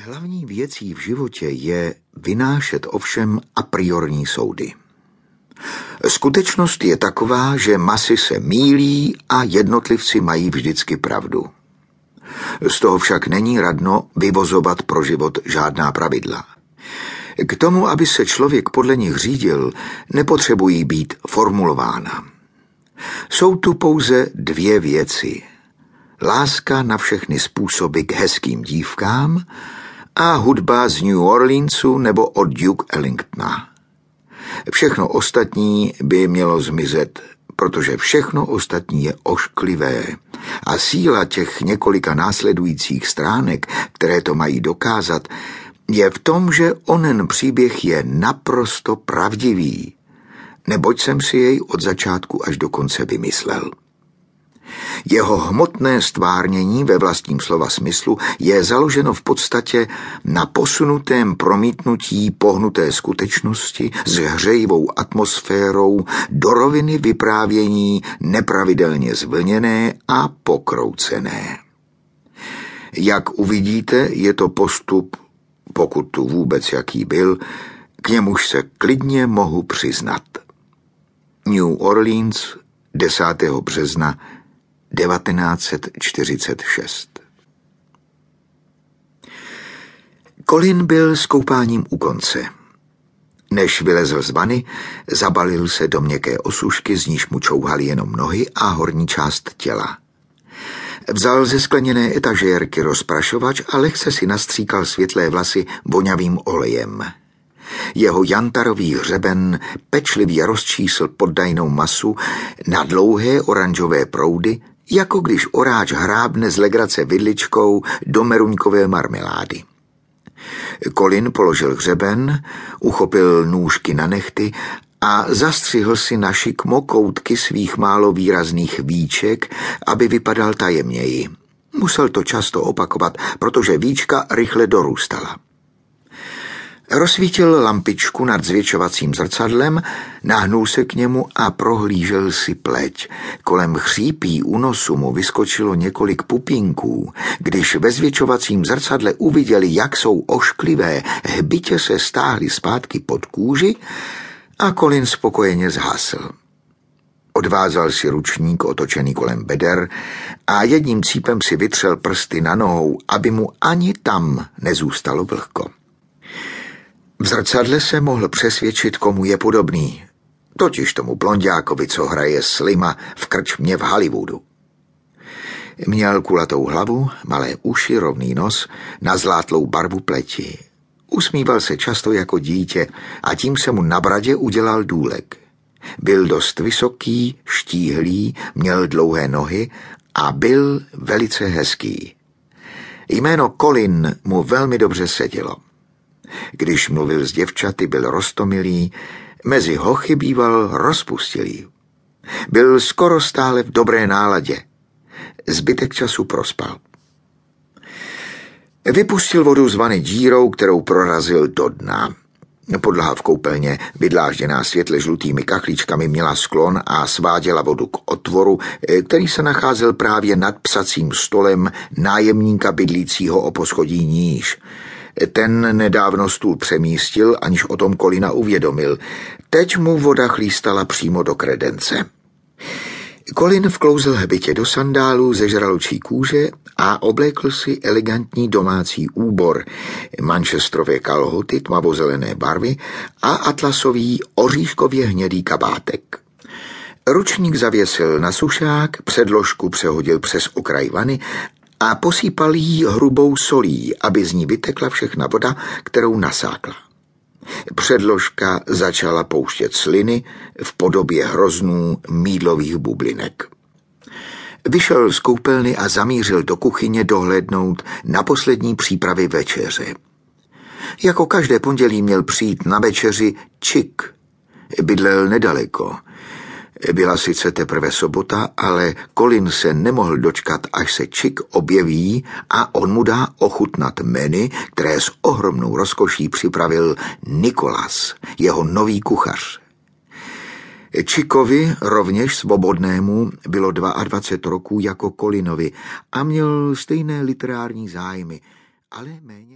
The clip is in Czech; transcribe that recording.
Hlavní věcí v životě je vynášet ovšem a priorní soudy. Skutečnost je taková, že masy se mílí a jednotlivci mají vždycky pravdu. Z toho však není radno vyvozovat pro život žádná pravidla. K tomu, aby se člověk podle nich řídil, nepotřebují být formulována. Jsou tu pouze dvě věci. Láska na všechny způsoby k hezkým dívkám a hudba z New Orleansu nebo od Duke Ellingtona. Všechno ostatní by mělo zmizet, protože všechno ostatní je ošklivé a síla těch několika následujících stránek, které to mají dokázat, je v tom, že onen příběh je naprosto pravdivý, neboť jsem si jej od začátku až do konce vymyslel. Jeho hmotné stvárnění ve vlastním slova smyslu je založeno v podstatě na posunutém promítnutí pohnuté skutečnosti s hřejivou atmosférou do roviny vyprávění nepravidelně zvlněné a pokroucené. Jak uvidíte, je to postup, pokud tu vůbec jaký byl, k němuž se klidně mohu přiznat. New Orleans 10. března 1946. Colin byl s koupáním u konce. Než vylezl z vany, zabalil se do měkké osušky, z níž mu čouhaly jenom nohy a horní část těla. Vzal ze skleněné etažérky rozprašovač a lehce si nastříkal světlé vlasy voňavým olejem. Jeho jantarový hřeben pečlivě rozčísl poddajnou masu na dlouhé oranžové proudy, jako když oráč hrábne z legrace vidličkou do meruňkové marmelády. Kolin položil hřeben, uchopil nůžky na nechty a zastřihl si na šikmo koutky svých málo výrazných víček, aby vypadal tajemněji. Musel to často opakovat, protože víčka rychle dorůstala. Rozsvítil lampičku nad zvětšovacím zrcadlem, nahnul se k němu a prohlížel si pleť. Kolem chřípí u nosu mu vyskočilo několik pupinků. Když ve zvětšovacím zrcadle uviděli, jak jsou ošklivé, hbitě se stáhly zpátky pod kůži a Kolin spokojeně zhasl. Odvázal si ručník otočený kolem beder a jedním cípem si vytřel prsty na nohou, aby mu ani tam nezůstalo vlhko. V zrcadle se mohl přesvědčit, komu je podobný. Totiž tomu blondiákovi, co hraje Slima v krčmě v Hollywoodu. Měl kulatou hlavu, malé uši, rovný nos, na zlátlou barvu pleti. Usmíval se často jako dítě a tím se mu na bradě udělal důlek. Byl dost vysoký, štíhlý, měl dlouhé nohy a byl velice hezký. Jméno Colin mu velmi dobře sedělo. Když mluvil s děvčaty, byl rostomilý, mezi hochy býval rozpustilý. Byl skoro stále v dobré náladě. Zbytek času prospal. Vypustil vodu z vany dírou, kterou prorazil do dna. Podlaha v koupelně, vydlážděná světle žlutými kachlíčkami, měla sklon a sváděla vodu k otvoru, který se nacházel právě nad psacím stolem nájemníka bydlícího o poschodí níž. Ten nedávno stůl přemístil, aniž o tom Kolina uvědomil. Teď mu voda chlístala přímo do kredence. Kolin vklouzl hbitě do sandálů ze žraločí kůže a oblékl si elegantní domácí úbor, manchestrové kalhoty tmavozelené barvy a atlasový oříškově hnědý kabátek. Ručník zavěsil na sušák, předložku přehodil přes okraj vany a posypal jí hrubou solí, aby z ní vytekla všechna voda, kterou nasákla. Předložka začala pouštět sliny v podobě hroznů mídlových bublinek. Vyšel z koupelny a zamířil do kuchyně dohlednout na poslední přípravy večeře. Jako každé pondělí měl přijít na večeři Čik. Bydlel nedaleko, byla sice teprve sobota, ale Colin se nemohl dočkat, až se Chick objeví a on mu dá ochutnat menu, které s ohromnou rozkoší připravil Nikolas, jeho nový kuchař. Čikovi, rovněž svobodnému, bylo 22 roků jako Kolinovi a měl stejné literární zájmy, ale méně